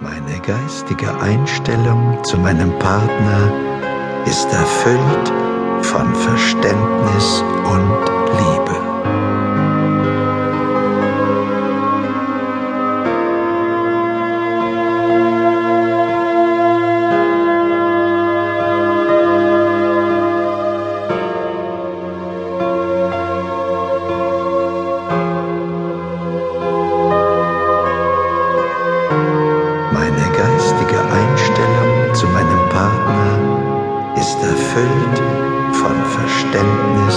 Meine geistige Einstellung zu meinem Partner ist erfüllt von Verständnis und von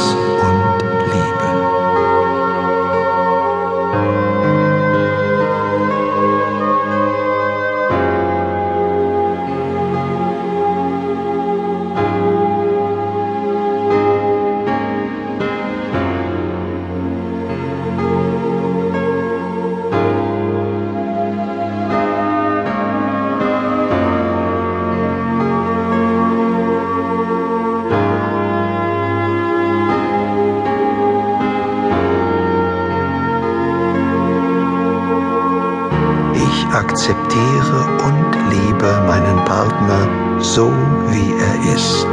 akzeptiere und liebe meinen Partner so, wie er ist.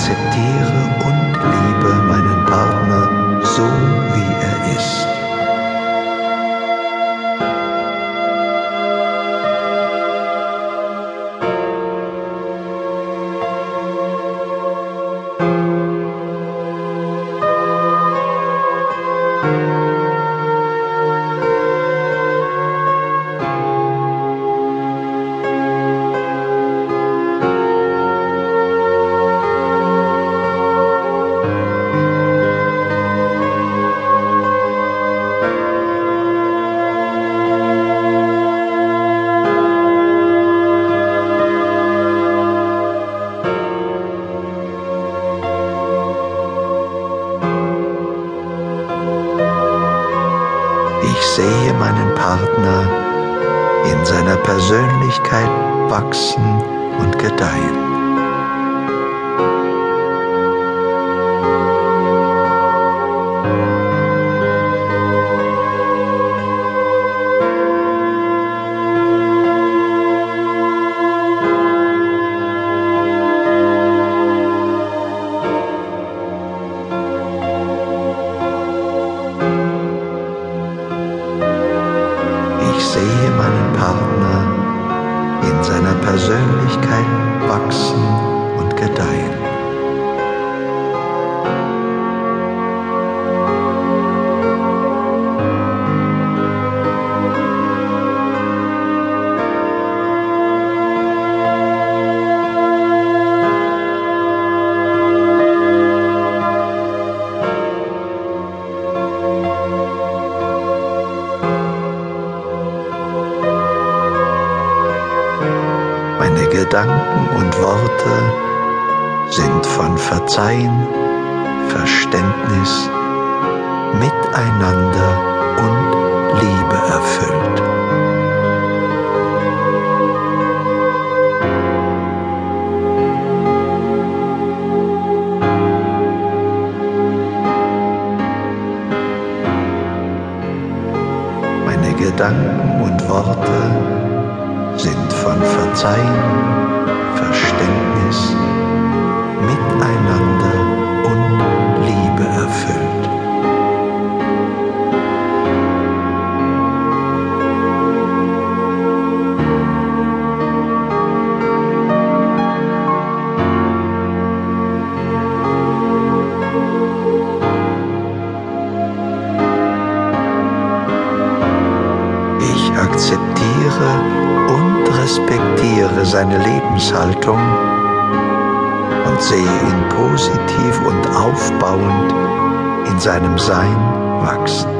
Akzeptiere und liebe meinen Partner so, sehe meinen Partner in seiner Persönlichkeit wachsen und gedeihen. Sehe meinen Partner in seiner Persönlichkeit wachsen und gedeihen. Gedanken und Worte sind von Verzeihen, Verständnis, Miteinander und Liebe erfüllt. Meine Gedanken und Worte sind von Verzeihen, akzeptiere respektiere seine Lebenshaltung und sehe ihn positiv und aufbauend in seinem Sein wachsen.